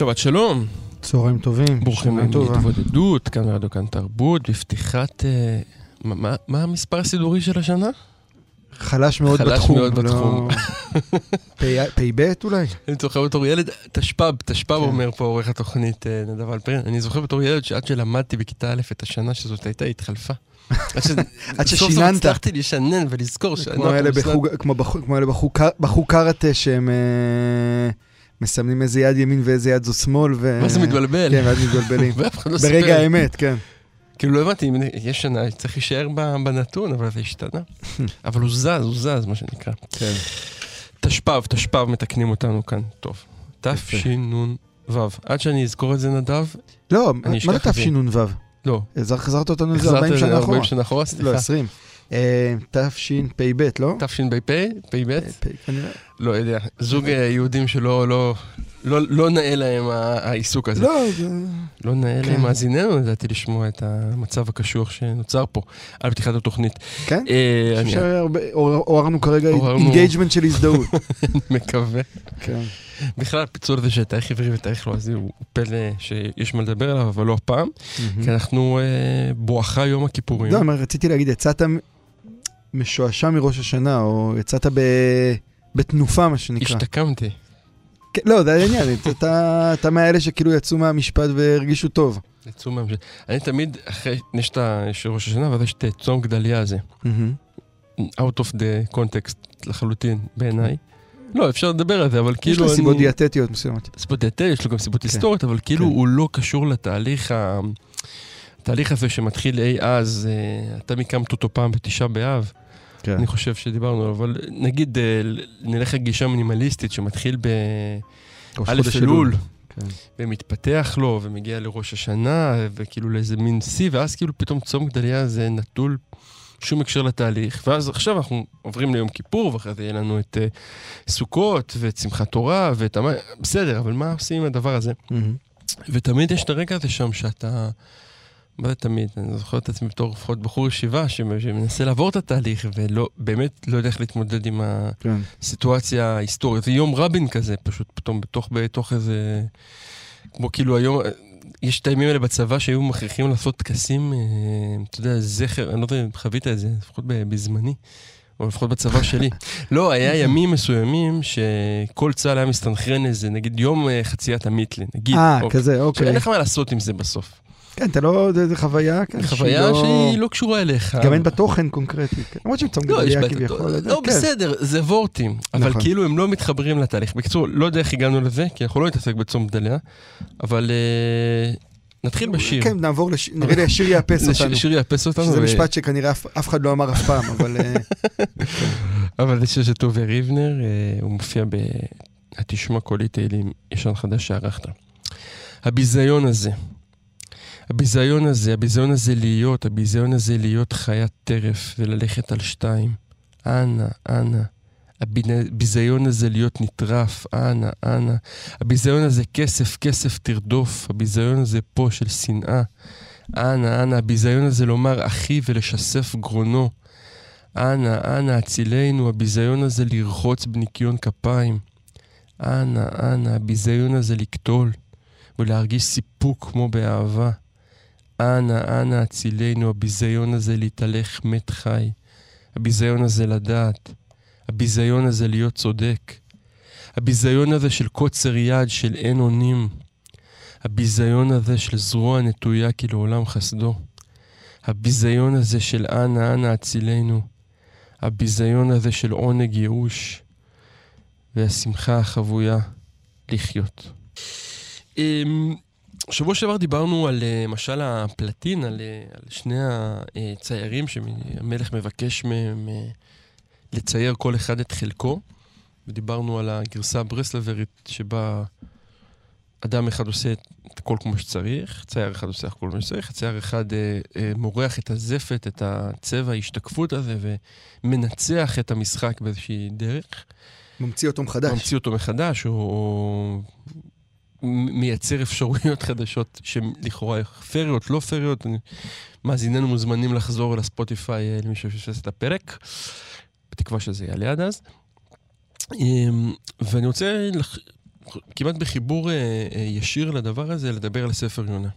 שבת שלום, צהריים טובים. ברוכים הבאים. להתבודדות, כאן רדיו כאן תרבות, בפתיחת... אה, מה- מה- המספר הסידורי של השנה? חלש מאוד חלש בתחום. מאוד לא- בתחום. פ"א פ"ב אולי? אני זוכר בתור ילד, תשפ"ב, תשפ"ב כן. אומר פה עורך התוכנית אה, נדב אלפרין, אני זוכר בתור ילד שעד שלמדתי בכיתה א' את השנה שזאת הייתה התחלפה. עד ש- עד סוף סוף ששיננת. הצלחתי לשנן ולזכור כמו אלה קראטה שהם אה, מסמנים איזה יד ימין ואיזה יד זו שמאל. ו- ואז זה מתבלבל. כן, ואז מתבלבלים. ואף אחד לא סיפר. ברגע האמת, כן. כאילו לא הבנתי, יש שנה, צריך להישאר בנתון, אבל זה השתנה. אבל הוא זז, הוא זז, מה שנקרא. כן. תשפ"ב, תשפ"ב מתקנים אותנו כאן. טוב. תשנ"ו. עד שאני אזכור את זה, נדב, לא, מה זה. תשנ"ו? לא. החזר- חזרת אותנו לזה החזרת 40 את זה שנה אחורה. 40 שנה אחורה, לא, סליחה. 20. אה, תשפ"ב, לא? תשפ"ב, פ"ב. לא יודע. זוג אה, יהודים שלא לא- לא- לא נאה להם העיסוק הזה. לא, זה... לא נאה כן. להם מאזיננו, לדעתי, לשמוע את המצב הקשוח שנוצר פה על פתיחת התוכנית. כן? אה, אני חושב שהרבה- עור- עוררנו כרגע. engagement של הזדהות. מקווה. כן. בכלל, הפיצול הזה של תאריך עברי ותאריך לועזי הוא הוא פלא שיש מה לדבר עליו, אבל לא הפעם, כי אנחנו אה, בואכה יום הכיפורים. לא, רציתי להגיד, יצאת משועשע מראש השנה, או יצאת ב- בתנופה, מה שנקרא. השתקמתי. כן, לא, זה העניין, אתה- אתה מהאלה שכאילו יצאו מהמשפט והרגישו טוב. יצאו מהמשל. אני תמיד, אחרי, יש את יש ראש השנה, ואז יש את צום גדליה הזה. out of the context לחלוטין, בעיניי. לא, אפשר לדבר על זה, אבל יש כאילו לו אני... סיבות דיאטטיות מסוימות. סיבות דיאטריות, יש לו גם סיבות כן. היסטוריות, אבל כאילו כן. הוא לא קשור לתהליך ה... התהליך הזה שמתחיל אי אז, אה, אתה הקמת אותו פעם בתשעה באב, כן. אני חושב שדיברנו אבל נגיד אה, נלך לגישה מינימליסטית שמתחיל באלף אלול, כן. ומתפתח לו, ומגיע לראש השנה, וכאילו לאיזה מין שיא, ואז כאילו פתאום צום גדליה זה נטול שום הקשר לתהליך. ואז עכשיו אנחנו עוברים ליום כיפור, ואחרי זה יהיה לנו את uh, סוכות, ואת שמחת תורה, ואת המה... בסדר, אבל מה עושים עם הדבר הזה? מהמם. ותמיד יש את הרגע הזה שם שאתה... זה תמיד? אני זוכר את עצמי בתור לפחות בחור ישיבה שמ- שמנסה לעבור את התהליך ולא, באמת לא יודע איך להתמודד עם כן. הסיטואציה ההיסטורית. זה יום רבין כזה, פשוט פתאום בתוך, בתוך איזה... כמו כאילו היום, יש את הימים האלה בצבא שהיו מכריחים לעשות טקסים, אה, אתה יודע, זכר, אני לא יודע אם חווית את זה, לפחות בזמני. או לפחות בצבא שלי. לא, היה ימים מסוימים שכל צה"ל היה מסתנכרן איזה, נגיד יום אה, חציית המיתלה, נגיד. אה, או- כזה, אוקיי. אין לך מה לעשות עם זה בסוף. כן, אתה לא, זה חוויה, כן, חוויה שהיא לא- שהיא לא קשורה אליך. גם אין בה תוכן קונקרטי. כן. למרות לא, יש גדליה בה... כביכול. לא, כן. בסדר, זה וורטים. אבל נכון. כאילו הם לא מתחברים לתהליך. בקיצור, לא יודע איך הגענו לזה, כי אנחנו לא נתעסק בצום גדליה, אבל אה, נתחיל בשיר. כן, נעבור, לש- נראה לי השיר יאפס אותנו. שיר יאפס אותנו. שזה משפט שכנראה אף- אף אחד לא אמר אף פעם, אבל... אה, אבל זה שיר של טובי ריבנר, אה, הוא מופיע ב... התשמע קולי תהילים ישן חדש שערכת. הביזיון הזה, הביזיון הזה, הביזיון הזה להיות, הביזיון הזה להיות חיית טרף וללכת על שתיים. אנא, אנא. הביזיון הזה להיות נטרף, אנא, אנא. הביזיון הזה כסף, כסף תרדוף. הביזיון הזה פה של שנאה. אנא, אנא. הביזיון הזה לומר אחי ולשסף גרונו. אנא, אנא, הצילנו, הביזיון הזה לרחוץ בניקיון כפיים. אנא, אנא, הביזיון הזה לקטול ולהרגיש סיפוק כמו באהבה. אנא, אנא, הצילנו, הביזיון הזה להתהלך מת חי. הביזיון הזה לדעת. הביזיון הזה להיות צודק. הביזיון הזה של קוצר יד, של אין אונים. הביזיון הזה של זרוע נטויה כי לעולם חסדו. הביזיון הזה של אנא אנא הצילנו. הביזיון הזה של עונג ייאוש. והשמחה החבויה לחיות. שבוע שעבר דיברנו על אה, משל הפלטין, על, אה, על שני הציירים שהמלך מבקש מהם אה, לצייר כל אחד את חלקו. ודיברנו על הגרסה הברסלברית שבה אדם אחד עושה את הכל כמו שצריך, צייר אחד עושה הכל כמו שצריך, צייר אחד אה, אה, מורח את הזפת, את הצבע, ההשתקפות הזה, ומנצח את המשחק באיזושהי דרך. ממציא אותו מחדש. ממציא אותו מחדש, או, או מייצר אפשרויות חדשות שלכאורה פריות, לא פריות. מאזיננו מוזמנים לחזור לספוטיפיי אה, למי שפספס את הפרק, בתקווה שזה יעלה עד אז. אמ, ואני רוצה, לח... כמעט בחיבור אה, אה, ישיר לדבר הזה, לדבר על ספר יונה.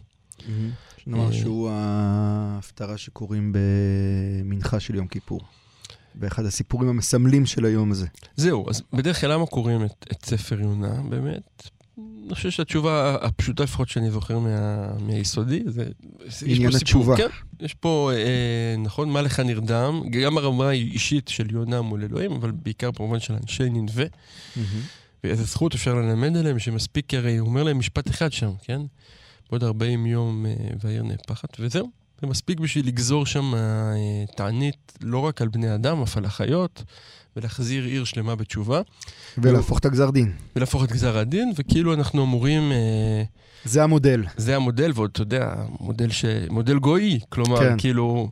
נאמר שהוא ההפטרה שקוראים במנחה של יום כיפור. באחד הסיפורים המסמלים של היום הזה. זהו, אז בדרך כלל למה קוראים את, את ספר יונה, באמת? אני חושב שהתשובה הפשוטה לפחות שאני זוכר מה, מהיסודי, זה... עניין התשובה. כן, יש פה, אה, נכון, מה לך נרדם, גם הרמה האישית של יונה מול אלוהים, אבל בעיקר במובן של אנשי ננבה. Mm-hmm. ואיזה זכות אפשר ללמד עליהם, שמספיק, הרי הוא אומר להם משפט אחד שם, כן? בעוד 40 יום אה, והעיר נהפכת, וזהו. זה מספיק בשביל לגזור שם אה, תענית לא רק על בני אדם, אף על החיות, ולהחזיר עיר שלמה בתשובה. ולהפוך את הגזר דין. ולהפוך את גזר הדין, וכאילו אנחנו אמורים... אה, זה המודל. זה המודל, ועוד, אתה יודע, מודל, ש... מודל גוי, כלומר, כן. כאילו,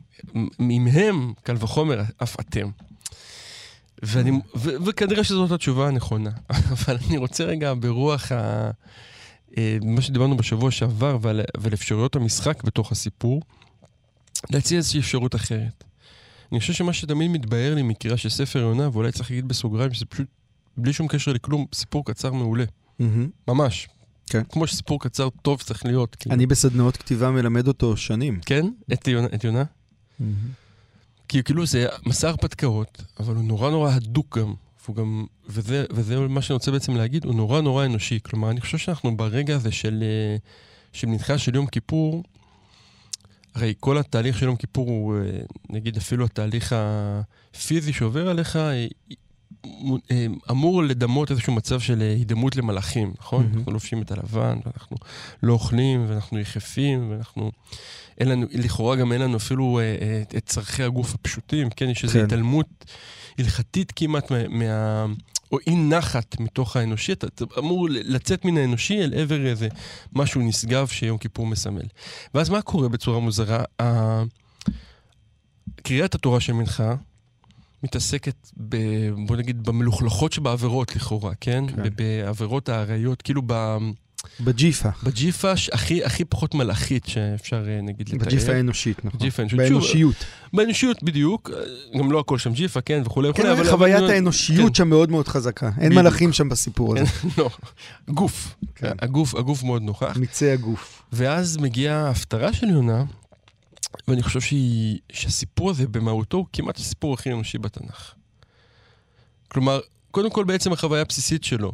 אם הם, קל וחומר, אף אתם. ואני, ו, וכנראה שזאת התשובה הנכונה. אבל אני רוצה רגע ברוח ה... אה, מה שדיברנו בשבוע שעבר ועל, ועל אפשרויות המשחק בתוך הסיפור, להציע איזושהי אפשרות אחרת. אני חושב שמה שתמיד מתבהר לי מקריאה של ספר יונה, ואולי צריך להגיד בסוגריים, שזה פשוט, בלי שום קשר לכלום, סיפור קצר מעולה. Mm-hmm. ממש. כן. כמו שסיפור קצר טוב צריך להיות. כאילו. אני בסדנאות כתיבה מלמד אותו שנים. כן? את יונה? את יונה? Mm-hmm. כי כאילו זה מסע הרפתקאות, אבל הוא נורא נורא הדוק גם. גם, וזה, וזה מה שאני רוצה בעצם להגיד, הוא נורא נורא אנושי. כלומר, אני חושב שאנחנו ברגע הזה של, אה, של מנחה של יום כיפור, הרי כל התהליך של יום כיפור הוא, אה, נגיד אפילו התהליך הפיזי שעובר עליך, אה, אמור לדמות איזשהו מצב של הידמות למלאכים, נכון? Mm-hmm. אנחנו לובשים את הלבן, ואנחנו לא אוכלים, ואנחנו יחפים, ואנחנו... אין לנו, לכאורה גם אין לנו אפילו אה, אה, את צורכי הגוף הפשוטים, כן? יש איזו כן. התעלמות הלכתית כמעט מה... או אי נחת מתוך האנושי, אתה אמור לצאת מן האנושי אל עבר איזה משהו נשגב שיום כיפור מסמל. ואז מה קורה בצורה מוזרה? קריאת התורה של מנחה מתעסקת, ב, בוא נגיד, במלוכלכות שבעבירות לכאורה, כן? כן. בעבירות האריות, כאילו ב... בג'יפה. בג'יפה הכי, הכי פחות מלאכית שאפשר אה, נגיד לתאר. בג'יפה האנושית, נכון. בג'יפה האנושית. באנושיות. שוב, באנושיות, בדיוק. גם לא הכל שם ג'יפה, כן, וכולי וכולי. כן, אבל חוויית אבל... האנושיות כן. שם מאוד מאוד חזקה. אין בדיוק. מלאכים שם בסיפור הזה. לא, גוף. כן. הגוף, הגוף מאוד נוכח. מיצי הגוף. ואז מגיעה ההפטרה של יונה, ואני חושב שהיא, שהסיפור הזה במהותו הוא כמעט הסיפור הכי אנושי בתנ"ך. כלומר, קודם כל בעצם החוויה הבסיסית שלו,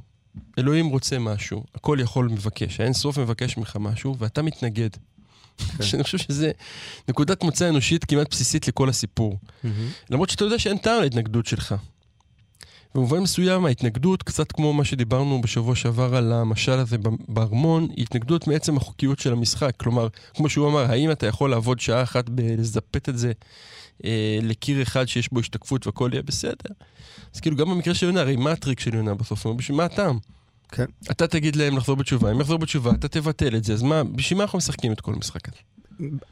אלוהים רוצה משהו, הכל יכול מבקש, האין סוף מבקש ממך משהו, ואתה מתנגד. כן. שאני חושב שזה נקודת מוצא אנושית כמעט בסיסית לכל הסיפור. למרות שאתה יודע שאין טעם להתנגדות שלך. במובן מסוים ההתנגדות, קצת כמו מה שדיברנו בשבוע שעבר על המשל הזה בארמון, היא התנגדות מעצם החוקיות של המשחק. כלומר, כמו שהוא אמר, האם אתה יכול לעבוד שעה אחת בלזפת את זה אה, לקיר אחד שיש בו השתקפות והכל יהיה בסדר? אז כאילו, גם במקרה של יונה, הרי מה הטריק של יונה בסוף? בשביל מה הטעם? כן. אתה תגיד להם לחזור בתשובה, הם יחזור בתשובה, אתה תבטל את זה, אז מה, בשביל מה אנחנו משחקים את כל המשחק הזה?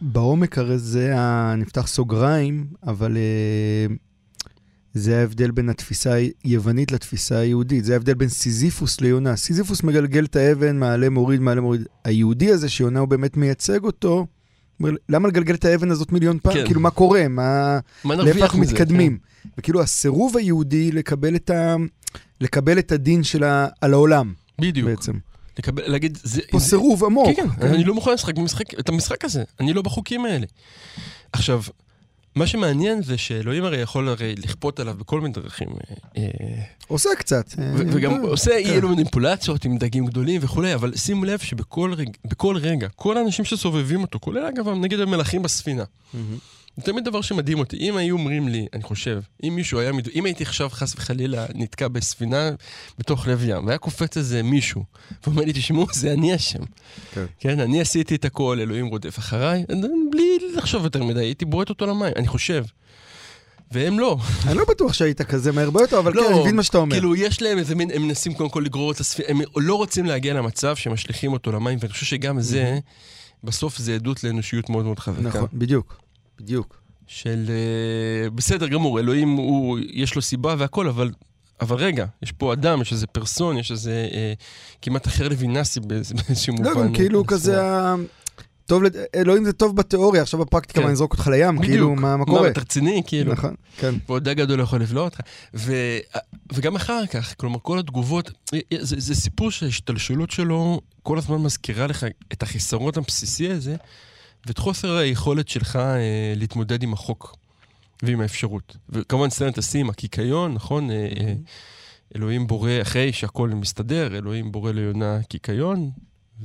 בעומק הרי זה נפתח סוגריים, אבל אה, זה ההבדל בין התפיסה היוונית לתפיסה היהודית. זה ההבדל בין סיזיפוס ליונה. סיזיפוס מגלגל את האבן, מעלה מוריד, מעלה מוריד. היהודי הזה, שיונה הוא באמת מייצג אותו, אומר, למה לגלגל את האבן הזאת מיליון פעם? כן. כאילו, מה קורה? מה... מה נרוויח מזה? לאיפה אנחנו מתקדמים? כן. וכאילו, הסירוב היהודי לקבל את, ה... לקבל את הדין שלה על העולם. בדיוק. בעצם. לקבל, להגיד, זה... פה. סירוב עמוק. כן, כן, כן, אני לא מוכן לשחק במשחק, את המשחק הזה. אני לא בחוקים האלה. עכשיו, מה שמעניין זה שאלוהים הרי יכול הרי לכפות עליו בכל מיני דרכים. אה, עושה קצת. אה, וגם אה, עושה, כן. יהיה לו מניפולציות עם דגים גדולים וכולי, אבל שימו לב שבכל רגע, כל האנשים שסובבים אותו, כולל אגב, נגיד המלכים בספינה, זה תמיד דבר שמדהים אותי. אם היו אומרים לי, אני חושב, אם מישהו היה. אם הייתי עכשיו חס וחלילה נתקע בספינה בתוך לב ים, והיה קופץ איזה מישהו, ואומר לי, תשמעו, זה אני אשם. כן. כן, אני עשיתי את הכל, אלוהים רודף אחריי, בלי לחשוב יותר מדי, הייתי בועט אותו למים, אני חושב. והם לא. אני לא בטוח שהיית כזה מהר ביותר, אבל לא, כן, אני מבין מה שאתה אומר. כאילו, יש להם איזה מין, הם מנסים קודם כל לגרור את הספינה, הם לא רוצים להגיע למצב שמשליכים אותו למים, ואני חושב שגם זה, בסוף זה עדות לאנושיות מאוד מאוד חזקה. נכון, בדיוק, בדיוק. של אה, בסדר גמור, אלוהים הוא, יש לו סיבה והכל, אבל, אבל רגע, יש פה אדם, יש איזה פרסון, יש איזה אה, כמעט אחר לוינאסי באיזשהו מובן. לא, גם כאילו אה, כזה, טוב, אלוהים זה טוב בתיאוריה, עכשיו בפרקטיקה כן. מה נזרוק אותך לים, בדיוק. כאילו, מה מה קורה? מה, אתה רציני, כאילו. נכון, כן. ועוד גדול לא יכול לבלוע אותך. ו... וגם אחר כך, כלומר, כל התגובות, זה, זה סיפור שההשתלשלות שלו כל הזמן מזכירה לך את החיסרון הבסיסי הזה, ואת חוסר היכולת שלך אה, להתמודד עם החוק ועם האפשרות. וכמובן, סצנת השיא הקיקיון, נכון? אה, אה, אלוהים בורא, אחרי שהכל מסתדר, אלוהים בורא ליונה קיקיון,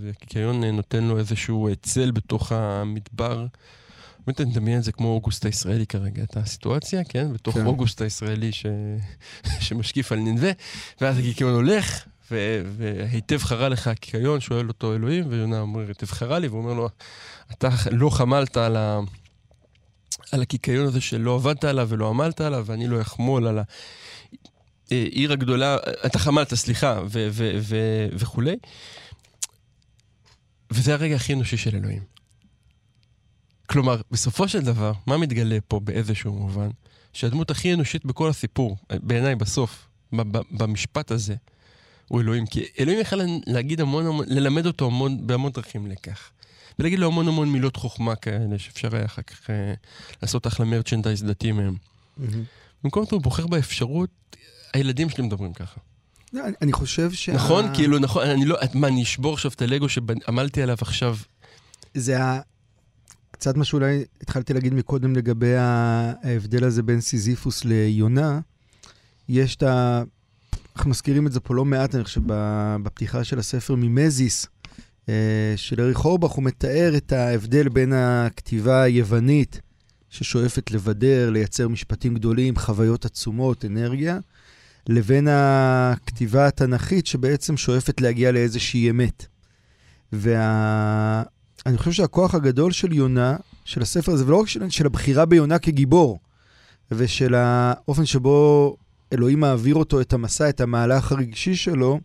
וקיקיון אה, נותן לו איזשהו צל בתוך המדבר. באמת אני מדמיין את זה כמו אוגוסט הישראלי כרגע, את הסיטואציה, כן? בתוך כן. אוגוסט הישראלי ש... שמשקיף על ננבה, ואז הקיקיון הולך. והיטב חרה לך הקיקיון, שואל אותו אלוהים, ויונה אומר, היטב חרה לי, ואומר לו, אתה לא חמלת על, ה... על הקיקיון הזה שלא עבדת עליו ולא עמלת עליו, ואני לא אחמול על העיר הגדולה, אתה חמלת, סליחה, ו... ו... ו... וכולי. וזה הרגע הכי אנושי של אלוהים. כלומר, בסופו של דבר, מה מתגלה פה באיזשהו מובן? שהדמות הכי אנושית בכל הסיפור, בעיניי בסוף, במשפט הזה, הוא אלוהים. כי אלוהים יכל להגיד המון המון, ללמד אותו המון, בהמון דרכים לכך. ולהגיד לו המון המון מילות חוכמה כאלה, שאפשר היה אחר כך אה, לעשות אחלה מרצ'נדייז דתי מהם. מהמם. במקום זה הוא בוחר באפשרות, הילדים שלי מדברים ככה. לא, אני- אני חושב שה... נכון? כאילו, נכון, אני לא, מה, אני אשבור עכשיו את הלגו שעמלתי עליו עכשיו? זה ה... קצת מה שאולי התחלתי להגיד מקודם לגבי ההבדל הזה בין סיזיפוס ליונה. יש את ה... אנחנו מזכירים את זה פה לא מעט, אני חושב, בפתיחה של הספר ממזיס, אה, של אריך אורבך, הוא מתאר את ההבדל בין הכתיבה היוונית, ששואפת לבדר, לייצר משפטים גדולים, חוויות עצומות, אנרגיה, לבין הכתיבה התנ"כית, שבעצם שואפת להגיע לאיזושהי אמת. וה... אני חושב שהכוח הגדול של יונה, של הספר הזה, ולא רק של, של הבחירה ביונה כגיבור, ושל האופן שבו אלוהים מעביר אותו את המסע, את המהלך הרגשי שלו,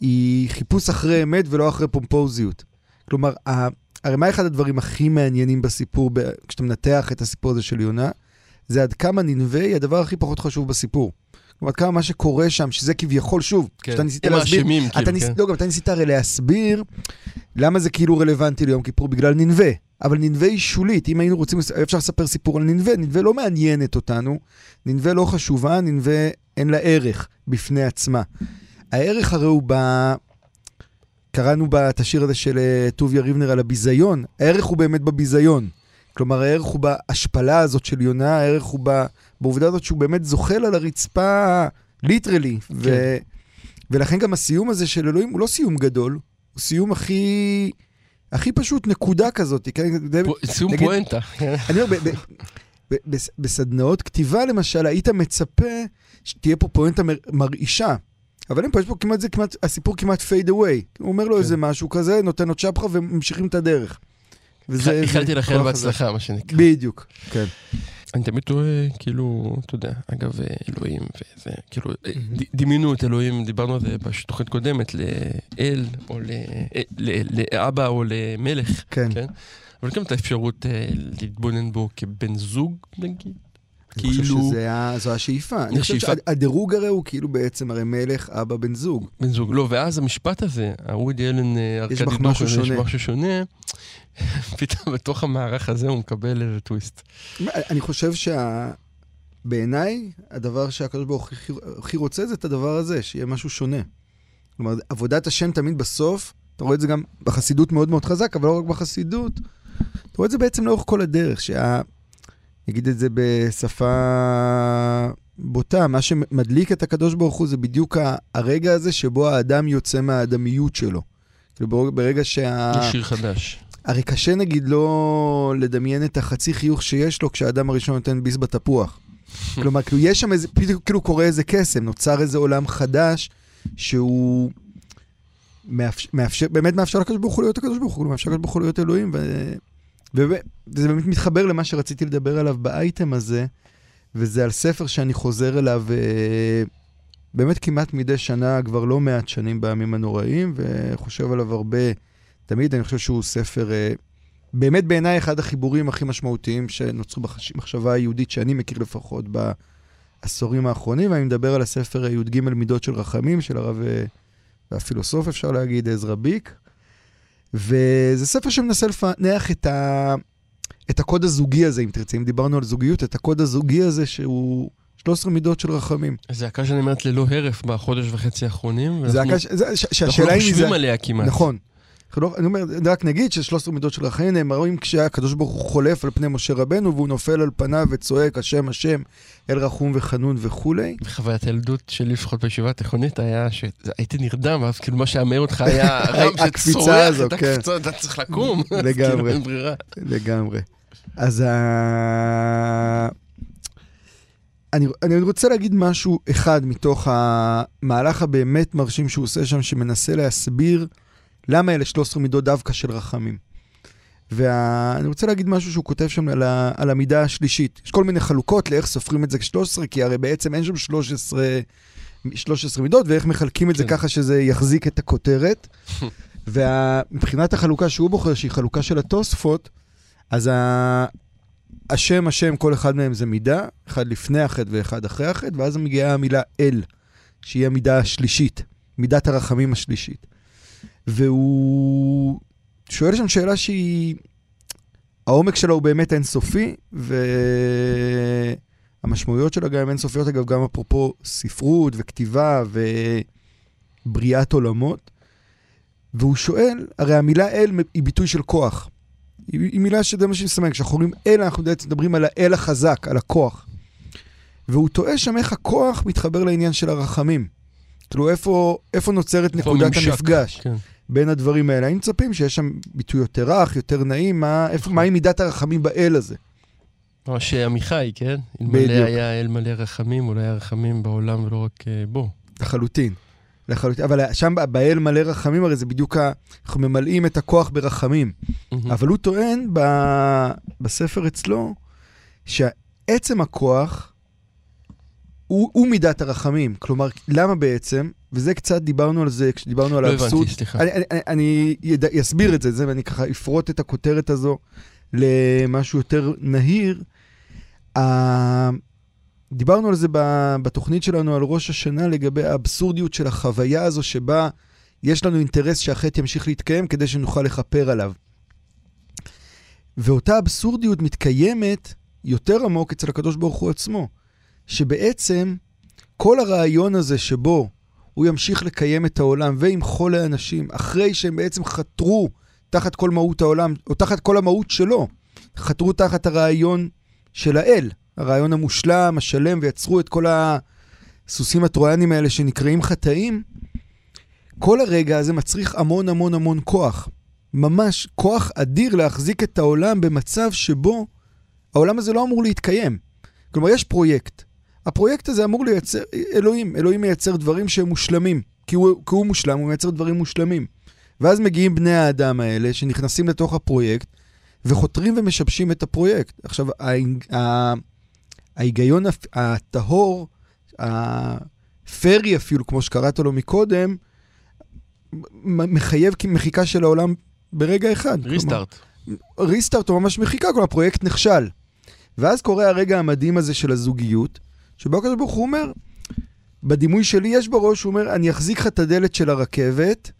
היא חיפוש אחרי אמת ולא אחרי פומפוזיות. כלומר, הרי מה אחד הדברים הכי מעניינים בסיפור, כשאתה מנתח את הסיפור הזה של יונה? זה עד כמה ננבה היא הדבר הכי פחות חשוב בסיפור. כלומר, עד כמה מה שקורה שם, שזה כביכול, שוב, כן. שאתה ניסית להסביר, אתה כאילו, ניס... כן. לא, גם אתה ניסית הרי להסביר למה זה כאילו רלוונטי ליום כיפור בגלל ננבה. אבל ננבה היא שולית, אם היינו רוצים, אפשר לספר סיפור על ננבה, ננבה לא מעניינת אותנו, ננבה לא חשובה, ננבה אין לה ערך בפני עצמה. הערך הרי הוא ב... קראנו בה את השיר הזה של אה, טוביה ריבנר על הביזיון, הערך הוא באמת בביזיון. כלומר, הערך הוא בהשפלה הזאת של יונה, הערך הוא ב... בעובדה הזאת שהוא באמת זוחל על הרצפה ליטרלי. ו... ולכן גם הסיום הזה של אלוהים הוא לא סיום גדול, הוא סיום הכי... הכי פשוט נקודה כזאת, כן? סיום נגיד- פואנטה. אני אומר, בסדנאות כתיבה למשל, היית מצפה שתהיה פה פואנטה מר- מרעישה. אבל אין פה, יש פה כמעט, זה כמעט, הסיפור כמעט פייד אווי. הוא אומר לו כן. איזה משהו כזה, נותן לו צ'פחה וממשיכים את הדרך. איחלתי לכם בהצלחה, מה שנקרא. בדיוק. כן. אני תמיד טועה, כאילו, אתה יודע, אגב, אלוהים וזה, כאילו, אה, דמיינו את אלוהים, דיברנו על זה בתוכנית קודמת, לאל, או אה, לאבא או למלך, כן. כן? אבל גם את האפשרות אה, להתבונן בו כבן זוג, נגיד. אני חושב כאילו- שזה ה- זו השאיפה. אני חושב. שהדירוג הרי הוא כאילו בעצם הרי מלך, אבא, בן זוג. בן זוג. לא, ואז המשפט הזה, הוודי אלן משהו דוכן, יש. משהו שונה, פתאום בתוך המערך הזה הוא מקבל איזה טוויסט. אני חושב שבעיניי, הדבר שהקדוש ברוך הוא הכי- רוצה זה את הדבר הזה, שיהיה משהו שונה. כלומר, עבודת השם תמיד בסוף, אתה רואה את זה גם בחסידות מאוד מאוד חזק, אבל לא רק בחסידות, אתה רואה את זה בעצם לאורך כל הדרך, שה... נגיד את זה בשפה בוטה, מה שמדליק את הקדוש ברוך הוא זה בדיוק הרגע הזה שבו האדם יוצא מהאדמיות שלו. כאילו ברגע שה... יש שיר חדש. הרי קשה נגיד לא לדמיין את החצי חיוך שיש לו כשהאדם הראשון נותן ביס בתפוח. כלומר, כאילו יש שם איזה, פתאום כאילו קורה איזה קסם, נוצר איזה עולם חדש שהוא מאפשר, מאפשר באמת מאפשר לקדוש ברוך הוא להיות הקדוש ברוך הוא, מאפשר לקדוש ברוך הוא להיות אלוהים, ו... וזה באמת מתחבר למה שרציתי לדבר עליו באייטם הזה, וזה על ספר שאני חוזר אליו אה, באמת כמעט מדי שנה, כבר לא מעט שנים בימים הנוראים, וחושב עליו הרבה, תמיד אני חושב שהוא ספר, אה, באמת בעיניי אחד החיבורים הכי משמעותיים שנוצרו במחשבה היהודית, שאני מכיר לפחות בעשורים האחרונים, ואני מדבר על הספר י"ג מידות של רחמים, של הרב אה, והפילוסוף, אפשר להגיד, עזרא ביק. וזה ספר שמנסה לפענח את, ה... את הקוד הזוגי הזה, אם תרצה, אם דיברנו על זוגיות, את הקוד הזוגי הזה שהוא 13 מידות של רחמים. זו הקה שאני אומרת ללא הרף בחודש וחצי האחרונים. זה הקה, שהשאלה היא... אנחנו לא חושבים עליה כמעט. נכון. לא, אני אומר, רק נגיד ש-13 מידות של רחמים נאמרים כשהקדוש ברוך הוא חולף על פני משה רבנו והוא נופל על פניו וצועק השם השם אל רחום וחנון וכולי. וחוויית הילדות שלי לפחות בישיבה התיכונית היה שהייתי נרדם, ואז כאילו מה שאמר אותך היה רם שצורח את כן. הקפיצה, אתה צריך לקום. לגמרי, כאילו לגמרי. אז אני, אני רוצה להגיד משהו אחד מתוך המהלך הבאמת מרשים שהוא עושה שם, שמנסה להסביר למה אלה 13 מידות דווקא של רחמים. ואני רוצה להגיד משהו שהוא כותב שם על, ה, על המידה השלישית. יש כל מיני חלוקות לאיך סופרים את זה כ-13, כי הרי בעצם אין שם 13, 13 מידות, ואיך מחלקים את זה כן. ככה שזה יחזיק את הכותרת. ומבחינת החלוקה שהוא בוחר, שהיא חלוקה של התוספות, אז ה... השם, השם, כל אחד מהם זה מידה, אחד לפני החטא ואחד אחרי החטא, ואז מגיעה המילה אל, שהיא המידה השלישית, מידת הרחמים השלישית. והוא שואל שם שאלה שהיא, העומק שלה הוא באמת אינסופי, והמשמעויות שלה גם אינסופיות, אגב, גם אפרופו ספרות וכתיבה ובריאת עולמות. והוא שואל, הרי המילה אל היא ביטוי של כוח. היא, היא מילה שזה מה שמסמן, כשאנחנו אומרים אל, אנחנו מדברים על האל החזק, על הכוח. והוא טועה שם איך הכוח מתחבר לעניין של הרחמים. כאילו, איפה, איפה נוצרת איפה נקודת ממשק, המפגש כן. בין הדברים האלה? האם מצפים שיש שם ביטוי יותר רך, יותר נעים? מה, איפה, מהי מידת הרחמים באל הזה? או שעמיחי, כן? אלמלא היה אל מלא רחמים, אולי היה רחמים בעולם ולא רק אה, בו. לחלוטין. לחלוטין, אבל שם באל מלא רחמים, הרי זה בדיוק, ה... אנחנו ממלאים את הכוח ברחמים. Mm-hmm. אבל הוא טוען ב... בספר אצלו, שעצם הכוח הוא, הוא מידת הרחמים. כלומר, למה בעצם? וזה קצת דיברנו על זה כשדיברנו על האבסורד. לא הבנתי, סליחה. אני, אני, אני יד... אסביר את זה, זה, ואני ככה אפרוט את הכותרת הזו למשהו יותר נהיר. דיברנו על זה בתוכנית שלנו על ראש השנה לגבי האבסורדיות של החוויה הזו שבה יש לנו אינטרס שהחטא ימשיך להתקיים כדי שנוכל לכפר עליו. ואותה אבסורדיות מתקיימת יותר עמוק אצל הקדוש ברוך הוא עצמו, שבעצם כל הרעיון הזה שבו הוא ימשיך לקיים את העולם וימחול לאנשים אחרי שהם בעצם חתרו תחת כל מהות העולם, או תחת כל המהות שלו, חתרו תחת הרעיון של האל, הרעיון המושלם, השלם, ויצרו את כל הסוסים הטרויאנים האלה שנקראים חטאים, כל הרגע הזה מצריך המון המון המון כוח. ממש כוח אדיר להחזיק את העולם במצב שבו העולם הזה לא אמור להתקיים. כלומר, יש פרויקט. הפרויקט הזה אמור לייצר, אלוהים, אלוהים מייצר דברים שהם מושלמים. כי הוא, כי הוא מושלם, הוא מייצר דברים מושלמים. ואז מגיעים בני האדם האלה שנכנסים לתוך הפרויקט וחותרים ומשבשים את הפרויקט. עכשיו, ההיגיון הטהור, הפרי אפילו, כמו שקראת לו מקודם, מחייב מחיקה של העולם ברגע אחד. ריסטארט. ריסטארט הוא ממש מחיקה, כלומר הפרויקט נכשל. ואז קורה הרגע המדהים הזה של הזוגיות, שבו הקדוש ברוך הוא אומר, בדימוי שלי יש בראש, הוא אומר, אני אחזיק לך את הדלת של הרכבת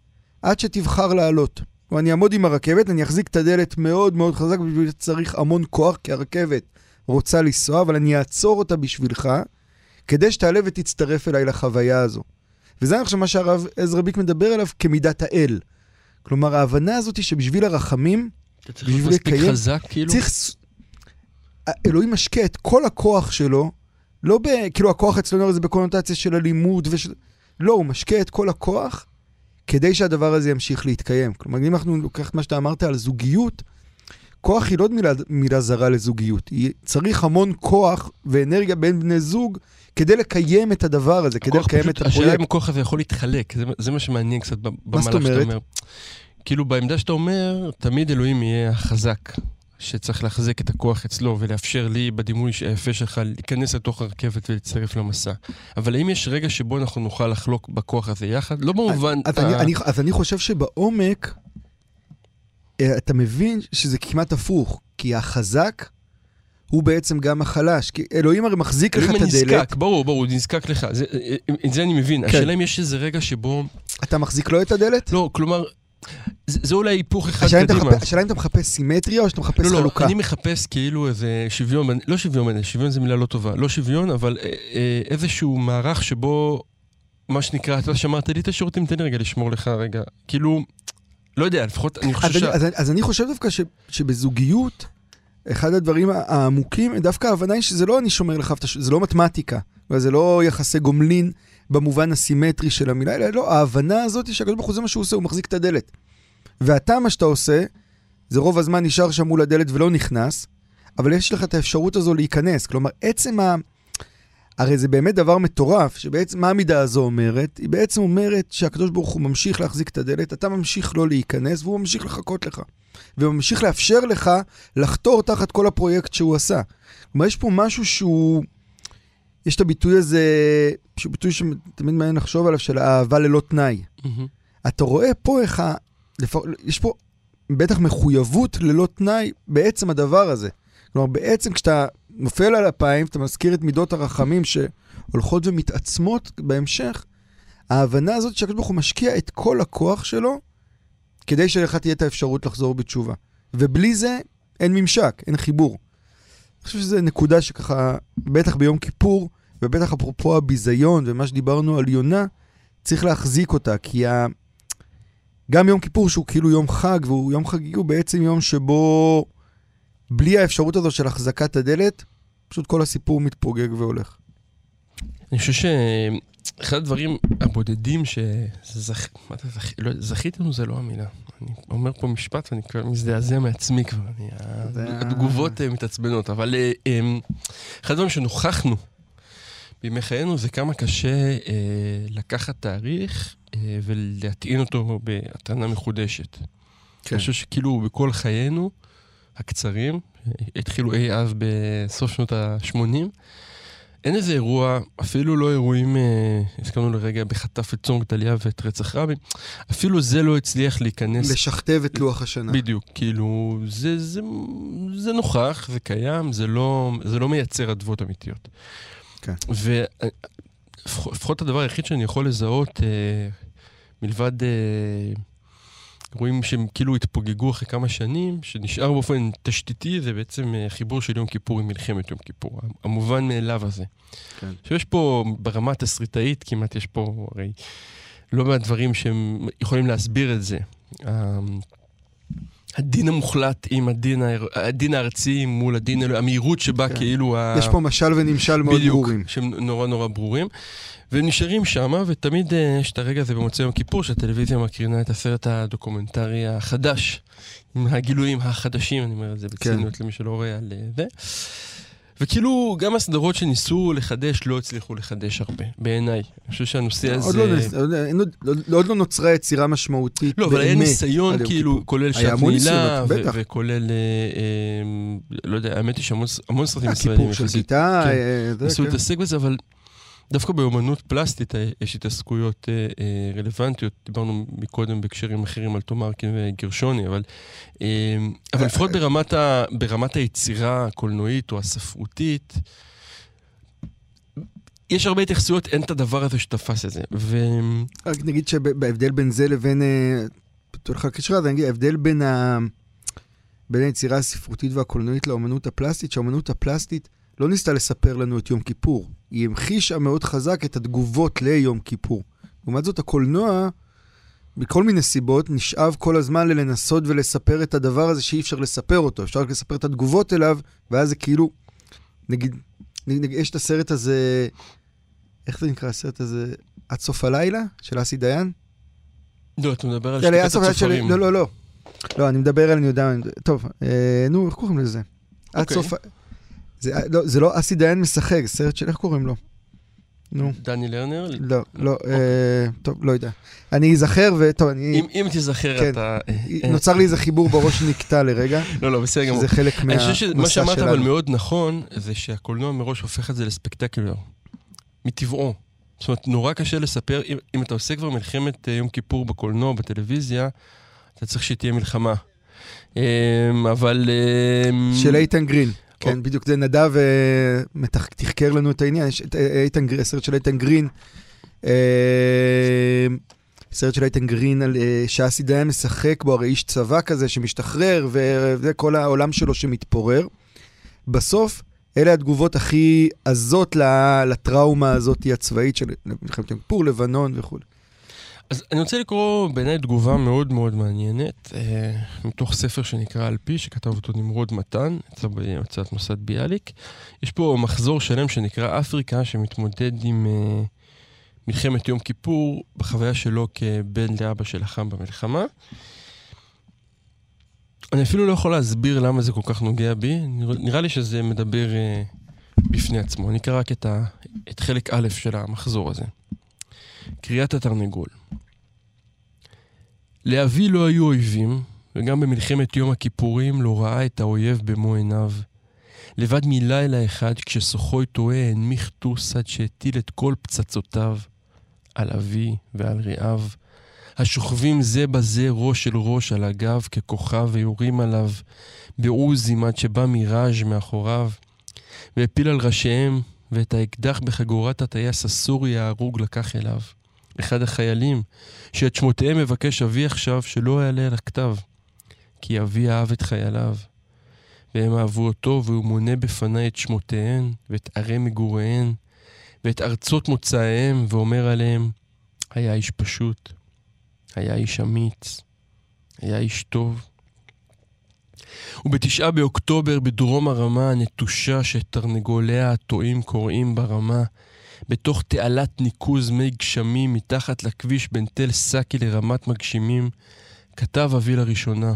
עד שתבחר לעלות. או אני אעמוד עם הרכבת, אני אחזיק את הדלת מאוד מאוד חזק, בשביל זה צריך המון כוח, כי הרכבת רוצה לנסוע, אבל אני אעצור אותה בשבילך, כדי שתעלה ותצטרף אליי לחוויה הזו. וזה עכשיו מה שהרב עזרא ביק מדבר עליו כמידת האל. כלומר, ההבנה הזאת היא שבשביל הרחמים, בשביל לקיים, חזק, כאילו? צריך... אלוהים משקה את כל הכוח שלו, לא ב... כאילו הכוח אצלנו זה בקונוטציה של אלימות ושל... לא, הוא משקה את כל הכוח כדי שהדבר הזה ימשיך להתקיים. כלומר, אם אנחנו לוקח את מה שאתה אמרת על זוגיות, כוח היא לא מילה, מילה זרה לזוגיות. היא צריך המון כוח ואנרגיה בין בני זוג כדי לקיים את הדבר הזה, כדי לקיים פשוט, את הפרויקט. השאלה אם הכוח הזה יכול להתחלק, זה, זה מה שמעניין קצת במהלך שאתה? אומר. כאילו בעמדה שאתה אומר, תמיד אלוהים יהיה החזק, שצריך להחזק את הכוח אצלו ולאפשר לי בדימוי היפה שלך להיכנס לתוך הרכבת ולהצטרף למסע. אבל האם יש רגע שבו אנחנו נוכל לחלוק בכוח הזה יחד? לא במובן... אז, ה- אני, אני, אז אני חושב שבעומק, אה, אתה מבין שזה כמעט הפוך, כי החזק הוא בעצם גם החלש. כי אלוהים הרי מחזיק לך אלוהים את הדלת, הנזקק, ברור, ברור, הוא נזקק לך. זה- את זה אני מבין. כן. השאלה אם יש איזה רגע שבו... אתה מחזיק לו את הדלת? לא, כלומר, זה זה אולי היפוך אחד השאלה קדימה. מחפש- השאלה אם אתה מחפש סימטריה או שאתה מחפש לא, לא, חלוקה. אני מחפש כאילו איזה שוויון, לא שוויון, שוויון זו מילה לא טובה, לא שוויון, אבל אה, אה, איזשהו מערך שבו, מה שנקרא, אתה שמרת לי את השירותים, תן לי רגע לשמור לך רגע, כאילו, לא יודע, לפחות אני חושב אז, ש... אני, אז, אז אני חושב דווקא ש, שבזוגיות, אחד הדברים העמוקים, דווקא ההבנה היא שזה לא אני שומר לך, זה לא מתמטיקה, זה לא יחסי גומלין במובן הסימטרי של המילה, אלא לא, ההבנה הזאת היא שהקדוש ברוך הוא זה מה שהוא עושה, הוא מחזיק את הדלת. ואתה, מה שאתה עושה, זה רוב הזמן נשאר שם מול הדלת ולא נכנס, אבל יש לך את האפשרות הזו להיכנס. כלומר, עצם ה... הרי זה באמת דבר מטורף, שבעצם מה המידה הזו אומרת? היא בעצם אומרת שהקדוש ברוך הוא ממשיך להחזיק את הדלת, אתה ממשיך לא להיכנס, והוא ממשיך לחכות לך. והוא ממשיך לאפשר לך לחתור תחת כל הפרויקט שהוא עשה. כלומר, יש פה משהו שהוא... יש את הביטוי הזה, שהוא ביטוי שתמיד מעניין לחשוב עליו, של אהבה ללא תנאי. מהמם. אתה רואה פה איך ה... לפ... יש פה בטח מחויבות ללא תנאי בעצם הדבר הזה. כלומר, בעצם כשאתה נופל על אפיים, אתה מזכיר את מידות הרחמים שהולכות ומתעצמות בהמשך, ההבנה הזאת שהקדוש ברוך הוא משקיע את כל הכוח שלו כדי שלך תהיה את האפשרות לחזור בתשובה. ובלי זה אין ממשק, אין חיבור. אני חושב שזו נקודה שככה, בטח ביום כיפור, ובטח אפרופו הביזיון ומה שדיברנו על יונה, צריך להחזיק אותה, כי ה... גם יום כיפור שהוא כאילו יום חג, והוא יום חגיגי, הוא בעצם יום שבו בלי האפשרות הזו של החזקת הדלת, פשוט כל הסיפור מתפוגג והולך. אני חושב שאחד הדברים הבודדים שזכ... מה זה זכ... לא, זכיתנו זה לא המילה. אני אומר פה משפט ואני כבר מזדעזע מעצמי כבר. אני... זה- התגובות אה, מתעצבנות, אבל אה, אה, אחד הדברים שנוכחנו בימי חיינו זה כמה קשה אה, לקחת תאריך אה, ולהטעין אותו בהטענה מחודשת. כן. אני חושב שכאילו בכל חיינו הקצרים, אה, התחילו אי אז בסוף שנות ה-80, אין איזה אירוע, אפילו לא אירועים, אה, הזכרנו לרגע בחטף את צום גדליה ואת רצח רבין, אפילו זה לא הצליח להיכנס לשכתב את לוח השנה. בדיוק, כאילו, זה, זה, זה נוכח, זה קיים, זה לא, זה לא מייצר אדוות אמיתיות. כן. ולפחות הדבר היחיד שאני יכול לזהות, אה, מלבד אה, אירועים שהם כאילו התפוגגו אחרי כמה שנים, שנשאר באופן תשתיתי, זה בעצם אה, חיבור של יום כיפור עם מלחמת יום כיפור, המובן מאליו הזה. כן. עכשיו יש פה, ברמה התסריטאית כמעט, יש פה הרי לא מעט דברים שהם יכולים להסביר את זה. ה- הדין המוחלט עם הדין, האר- הדין הארצי מול הדין, המהירות שבה כן. כאילו... ה- יש פה משל ונמשל מאוד בדיוק, ברורים. שהם נורא נורא ברורים. והם נשארים שמה, ותמיד אה, יש את הרגע הזה במוצאי יום כיפור, שהטלוויזיה מקרינה את הסרט הדוקומנטרי החדש, עם הגילויים החדשים, אני אומר את זה בציניות למי שלא רואה על אה, זה. וכאילו, גם הסדרות שניסו לחדש לא הצליחו לחדש הרבה, בעיניי. אני חושב שהנושא הזה... עוד לא עוד לא- עוד- לא נוצרה יצירה משמעותית לא, אבל היה באמת ניסיון, כאילו. כולל שעת נעילה, בטח. וכולל, אה, לא יודע, האמת היא שהמון המון סרטים ישראלים הקיפור של גיטה, כן. ניסו כן. להתעסק בזה, אבל דווקא באומנות פלסטית אה, יש התעסקויות אה, אה, רלוונטיות. דיברנו מקודם בהקשרים אחרים על תום ארקין וגרשוני, אבל, אה, אבל לפחות ברמת, ה, ברמת היצירה הקולנועית או הספרותית, יש הרבה התייחסויות, אין את הדבר הזה שתפס את זה. ו... רק נגיד שבהבדל בין זה לבין, אה, פתאום לך קשרה, ההבדל בין, ה... בין היצירה הספרותית והקולנועית לאמנות הפלסטית, שהאמנות הפלסטית לא ניסתה לספר לנו את יום כיפור, היא המחישה מאוד חזק את התגובות ליום כיפור. לעומת זאת, הקולנוע, מכל מיני סיבות, נשאב כל הזמן ללנסות ולספר את הדבר הזה שאי אפשר לספר אותו. אפשר רק לספר את התגובות אליו, ואז זה כאילו, נגיד, נגיד, יש את הסרט הזה, איך זה נקרא הסרט הזה? עד סוף הלילה, של אסי דיין? לא, אתה מדבר על של שתיקת אסף, של- הצופרים. לא, לא, לא. לא, אני מדבר על, אני יודע, טוב, אה, נו, איך קוראים לזה? עד אוקיי. סוף... זה לא, זה לא אסי דיין משחק, סרט של איך קוראים לו? נו, דני לרנר? לא, לא, אה, טוב, לא יודע. אני אזכר, וטוב, אני... אם אם תיזכר כן. אתה... אה, אה, נוצר לי איזה חיבור בראש שנקטע לרגע, לא, לא, בסדר גמור. שזה חלק אני חושב שמה מהמסע שאמרת אבל שלנו. מאוד נכון, זה שהקולנוע מראש הופך את זה לספקטקולר. מטבעו. זאת אומרת, נורא קשה לספר, אם, אם אתה עושה כבר מלחמת יום כיפור בקולנוע, בטלוויזיה, אתה צריך שתהיה מלחמה. אבל... של איתן גרין. או- כן, בדיוק, זה נדב אה, מתח- תחקר לנו את העניין, יש את אה, איתן גרין, סרט של איתן גרין. אה, סרט של איתן גרין על שאסי דיין משחק בו, הרי איש צבא כזה שמשתחרר, וזה כל העולם שלו שמתפורר. בסוף, אלה התגובות הכי עזות לטראומה הזאת הצבאית של מלחמת יום כיפור, לבנון וכו'. אז אני רוצה לקרוא בעיניי תגובה מאוד מאוד מעניינת, אה, מתוך ספר שנקרא על פי, שכתב אותו נמרוד מתן, יצא בהוצאת מוסד ביאליק. יש פה מחזור שלם שנקרא אפריקה, שמתמודד עם אה, מלחמת יום כיפור, בחוויה שלו כבן לאבא שלחם במלחמה. אני אפילו לא יכול להסביר למה זה כל כך נוגע בי, נראה, לי שזה מדבר אה, בפני עצמו. אני אקרא רק את, ה, את חלק א' של המחזור הזה. קריאת התרנגול. לאבי לא היו אויבים, וגם במלחמת יום הכיפורים לא ראה את האויב במו עיניו. לבד מלילה אחד, כשסוחוי טועה, הנמיך טוס עד שהטיל את כל פצצותיו על אבי ועל רעיו, השוכבים זה בזה ראש אל ראש על הגב ככוכב ויורים עליו בעוזים עד שבא מיראז' מאחוריו, והפיל על ראשיהם, ואת האקדח בחגורת הטייס הסורי ההרוג לקח אליו. אחד החיילים, שאת שמותיהם מבקש אבי עכשיו שלא יעלה על הכתב, כי אבי אהב את חייליו. והם אהבו אותו, והוא מונה בפניי את שמותיהן, ואת ערי מגוריהן, ואת ארצות מוצאיהם, ואומר עליהם, היה איש פשוט, היה איש אמיץ, היה איש טוב. ובתשעה באוקטובר, בדרום הרמה הנטושה שתרנגוליה הטועים קוראים ברמה, בתוך תעלת ניקוז מי גשמים מתחת לכביש בין תל סאקי לרמת מגשימים, כתב אבי לראשונה.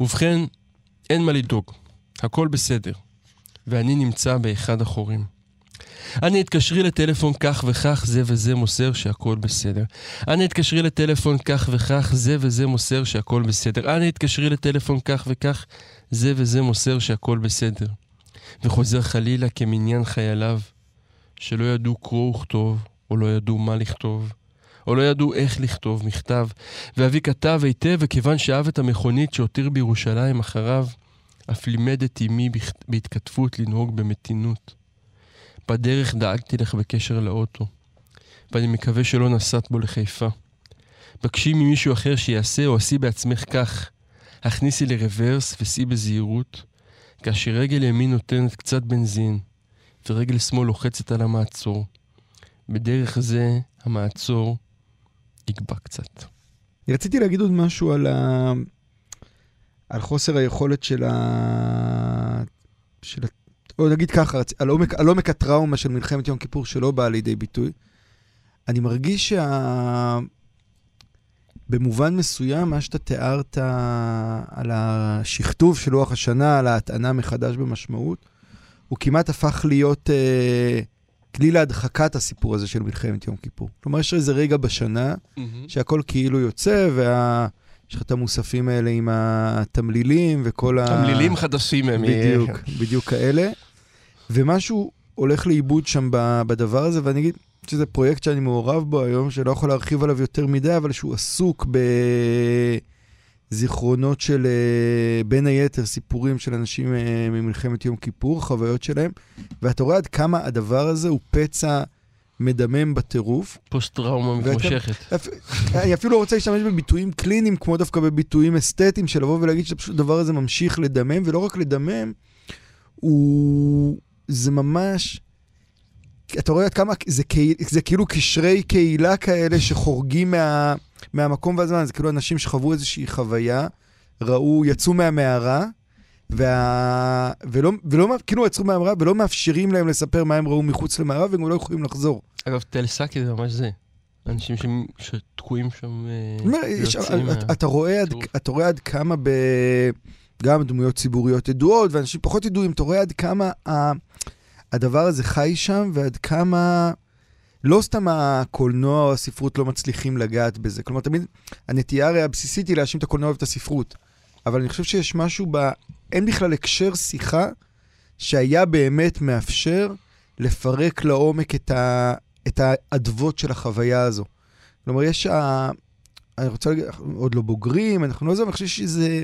ובכן, אין מה לדאוג, הכל בסדר, ואני נמצא באחד החורים. אנא התקשרי לטלפון כך וכך, זה וזה מוסר שהכל בסדר. אנא התקשרי לטלפון כך וכך, זה וזה מוסר שהכל בסדר. אנא התקשרי לטלפון כך וכך, זה וזה מוסר שהכל בסדר. וחוזר חלילה כמניין חייליו, שלא ידעו קרוא וכתוב, או לא ידעו מה לכתוב, או לא ידעו איך לכתוב מכתב. ואבי כתב היטב, וכיוון שאהב את המכונית שהותיר בירושלים אחריו, אף לימד את אמי בהתכתבות לנהוג במתינות. בדרך דאגתי לך בקשר לאוטו, ואני מקווה שלא נסעת בו לחיפה. בקשי ממישהו אחר שיעשה או עשי בעצמך כך. הכניסי לרוורס וסעי בזהירות, כאשר רגל ימין נותנת קצת בנזין, ורגל שמאל לוחצת על המעצור. בדרך זה המעצור יגבה קצת. רציתי להגיד עוד משהו על, ה... על חוסר היכולת של ה... של ה... או נגיד ככה, על עומק, על עומק הטראומה של מלחמת יום כיפור שלא באה לידי ביטוי. אני מרגיש שה... במובן מסוים, מה שאתה תיארת על השכתוב של לוח השנה, על ההטענה מחדש במשמעות, הוא כמעט הפך להיות אה, כלי להדחקת הסיפור הזה של מלחמת יום כיפור. כלומר, יש איזה רגע בשנה שהכל כאילו יוצא, וה... יש לך את המוספים האלה עם התמלילים וכל ה... תמלילים חדשים הם. בדיוק, בדיוק כאלה. ומשהו הולך לאיבוד שם ב- בדבר הזה, ואני אגיד שזה פרויקט שאני מעורב בו היום, שלא יכול להרחיב עליו יותר מדי, אבל שהוא עסוק בזיכרונות של, אה, בין היתר, סיפורים של אנשים אה, ממלחמת יום כיפור, חוויות שלהם, ואתה רואה עד כמה הדבר הזה הוא פצע מדמם בטירוף. פוסט-טראומה מתמשכת. אפ- אני אפילו לא רוצה להשתמש בביטויים קליניים, כמו דווקא בביטויים אסתטיים, של לבוא ולהגיד שפשוט הדבר הזה ממשיך לדמם, ולא רק לדמם, הוא... זה ממש... אתה רואה עד כמה זה, קהיל, זה כאילו קשרי קהילה כאלה שחורגים מה, מהמקום והזמן, זה כאילו אנשים שחוו איזושהי חוויה, ראו, יצאו מהמערה, וה... ולא, ולא, כאילו יצאו מהמערה ולא מאפשרים להם לספר מה הם ראו מחוץ למערה, והם לא יכולים לחזור. אגב, תל סאקי זה ממש זה. אנשים שתקועים שם אה, יש- יוצאים מה-. אתה רואה עד כמה ב... גם דמויות ציבוריות ידועות, ואנשים פחות ידועים, אתה רואה עד כמה ה... הדבר הזה חי שם, ועד כמה לא סתם הקולנוע או הספרות לא מצליחים לגעת בזה. כלומר, תמיד הנטייה הרי הבסיסית היא להאשים את הקולנוע ואת הספרות. אבל אני חושב שיש משהו ב... אין בכלל הקשר שיחה שהיה באמת מאפשר לפרק לעומק את, ה... את האדוות של החוויה הזו. כלומר, יש ה... אני רוצה להגיד, אנחנו עוד לא בוגרים, אנחנו לא זה, אבל אני חושב שזה...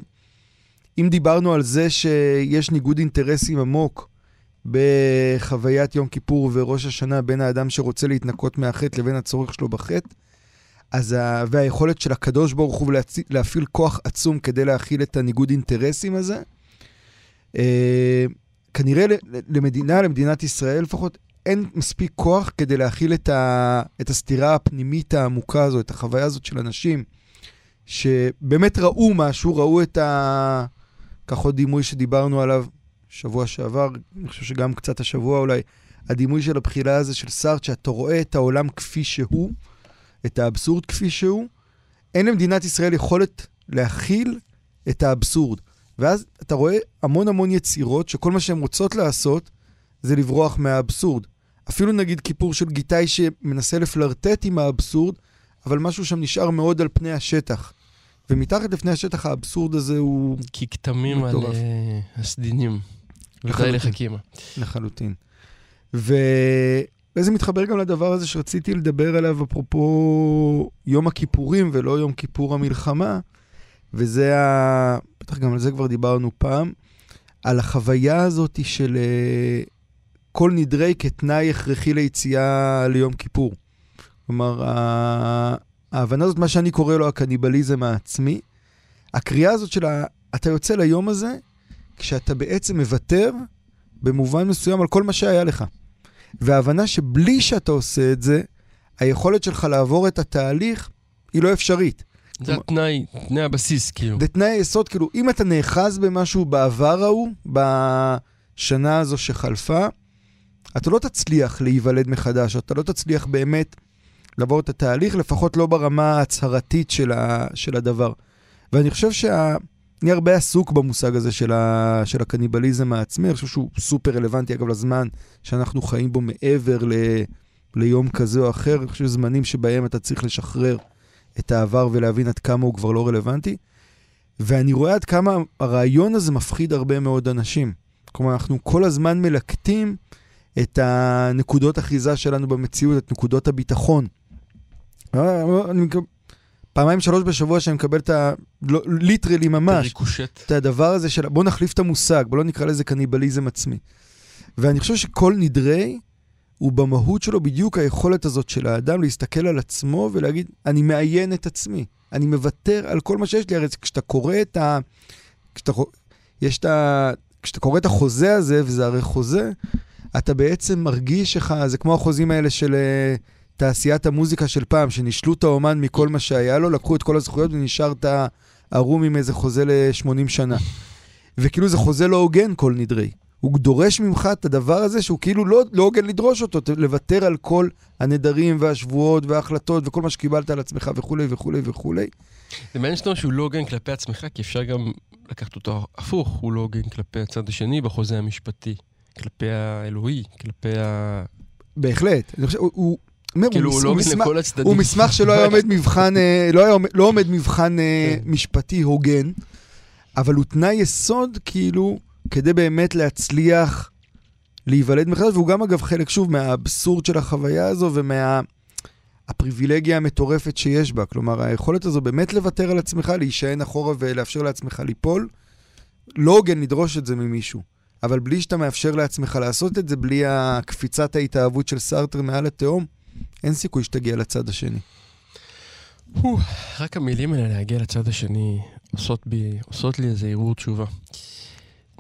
אם דיברנו על זה שיש ניגוד אינטרסים עמוק בחוויית יום כיפור וראש השנה בין האדם שרוצה להתנקות מהחטא לבין הצורך שלו בחטא, ה... והיכולת של הקדוש ברוך הוא להצ... להפעיל כוח עצום כדי להכיל את הניגוד אינטרסים הזה, אה, כנראה למדינה, למדינת ישראל לפחות, אין מספיק כוח כדי להכיל את, ה... את הסתירה הפנימית העמוקה הזו, את החוויה הזאת של אנשים שבאמת ראו משהו, ראו את ה... כך עוד דימוי שדיברנו עליו שבוע שעבר, אני חושב שגם קצת השבוע אולי, הדימוי של הבחירה הזה של סארט, שאתה רואה את העולם כפי שהוא, את האבסורד כפי שהוא, אין למדינת ישראל יכולת להכיל את האבסורד. ואז אתה רואה המון המון יצירות שכל מה שהן רוצות לעשות זה לברוח מהאבסורד. אפילו נגיד כיפור של גיטאי שמנסה לפלרטט עם האבסורד, אבל משהו שם נשאר מאוד על פני השטח. ומתחת לפני השטח האבסורד הזה הוא כי כתמים על. אה, הסדינים. לחלוטין. לחכימה. לחלוטין. וזה מתחבר גם לדבר הזה שרציתי לדבר עליו אפרופו יום הכיפורים ולא יום כיפור המלחמה, וזה ה... בטח גם על זה כבר דיברנו פעם, על החוויה הזאת של אה, כל נדרי כתנאי הכרחי ליציאה ליום כיפור. כלומר. ההבנה הזאת, מה שאני קורא לו הקניבליזם העצמי, הקריאה הזאת של ה... אתה יוצא ליום הזה כשאתה בעצם מוותר במובן מסוים על כל מה שהיה לך. וההבנה שבלי שאתה עושה את זה, היכולת שלך לעבור את התהליך היא לא אפשרית. זה התנאי, תנאי הבסיס, כאילו. זה תנאי היסוד, כאילו, אם אתה נאחז במשהו בעבר ההוא, בשנה הזו שחלפה, אתה לא תצליח להיוולד מחדש, אתה לא תצליח באמת לעבור את התהליך, לפחות לא ברמה ההצהרתית של, ה, של הדבר. ואני חושב שה... אני הרבה עסוק במושג הזה של, ה, של הקניבליזם העצמי, אני חושב שהוא סופר רלוונטי, אגב, לזמן שאנחנו חיים בו מעבר ל, ליום כזה או אחר. אני חושב זמנים שבהם אתה צריך לשחרר את העבר ולהבין עד כמה הוא כבר לא רלוונטי. ואני רואה עד כמה הרעיון הזה מפחיד הרבה מאוד אנשים. כלומר, אנחנו כל הזמן מלקטים את הנקודות אחיזה שלנו במציאות, את נקודות הביטחון. אני מקבל, פעמיים שלוש בשבוע שאני מקבל את ה... לא, ליטרלי ממש. ריקושט. את הדבר הזה של בוא נחליף את המושג, בוא לא נקרא לזה קניבליזם עצמי. ואני חושב שכל נדרי הוא במהות שלו בדיוק היכולת הזאת של האדם להסתכל על עצמו ולהגיד, אני מעיין את עצמי, אני מוותר על כל מה שיש לי. הרי כשאתה קורא את ה... כשאתה, יש את ה... כשאתה קורא את החוזה הזה, וזה הרי חוזה, אתה בעצם מרגיש לך, זה כמו החוזים האלה של uh, תעשיית המוזיקה של פעם, שנישלו את האומן מכל מה שהיה לו, לקחו את כל הזכויות ונשארת ערום עם איזה חוזה ל-80 שנה. וכאילו זה חוזה לא הוגן כל נדרי. הוא דורש ממך את הדבר הזה שהוא כאילו לא, לא הוגן לדרוש אותו, לוותר על כל הנדרים והשבועות וההחלטות וכל מה שקיבלת על עצמך וכולי וכולי וכולי. זה מעניין שאתה אומר שהוא לא הוגן כלפי עצמך, כי אפשר גם לקחת אותו הפוך, הוא לא הוגן כלפי הצד השני בחוזה המשפטי, כלפי האלוהי, כלפי ה... בהחלט. אני חושב, הוא... הוא... אומר, כאילו הוא, הוא לא הוא, הוגן מסמך, לכל הצדדים. הוא מסמך שלא היה עומד מבחן, אה, לא, היה, עומד- לא עומד מבחן אה, כן. משפטי הוגן, אבל הוא תנאי יסוד, כאילו, כדי באמת להצליח להיוולד מחדש, והוא גם אגב חלק, שוב, מהאבסורד של החוויה הזו ומהפריבילגיה המטורפת שיש בה. כלומר, היכולת הזו באמת לוותר על עצמך, להישען אחורה ולאפשר לעצמך ליפול, לא הוגן לדרוש את זה ממישהו. אבל בלי שאתה מאפשר לעצמך לעשות את זה, בלי הקפיצת ההתאהבות של סארטר מעל התהום, אין סיכוי שתגיע לצד השני. רק המילים האלה להגיע לצד השני עושות, בי, עושות לי איזה ערעור תשובה.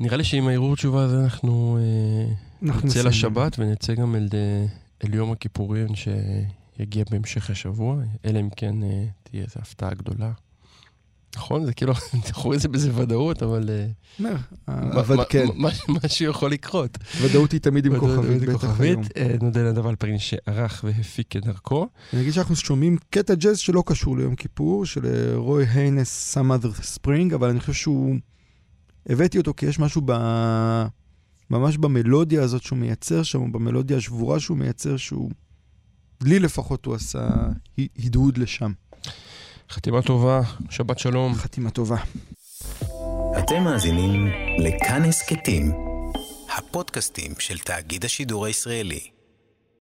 נראה לי שעם הערעור תשובה הזה אנחנו, אה, אנחנו נצא. לשבת ונצא גם אל, אה, אל יום הכיפורים שיגיע בהמשך השבוע, אלא אם כן אה, תהיה איזו הפתעה גדולה. נכון, זה כאילו, אנחנו רואים את זה באיזה ודאות, אבל... אה, אומר, מה- אבל מה- כן, מה שיכול לקרות. ודאות היא תמיד עם כוכבית, בטח. היום. אה, נודה נדב אלפרין שערך והפיק כדרכו. אני אגיד שאנחנו שומעים קטע ג'אז שלא קשור ליום כיפור, של אה, רוי היינס, Some Other Spring, אבל אני חושב שהוא... הבאתי אותו כי יש משהו ב... ממש במלודיה הזאת שהוא מייצר שם, במלודיה השבורה שהוא מייצר, שהוא... לי לפחות הוא עשה הדהוד לשם. חתימה טובה, שבת שלום. חתימה טובה. אתם מאזינים לכאן הסכתים, הפודקאסטים של תאגיד השידור הישראלי.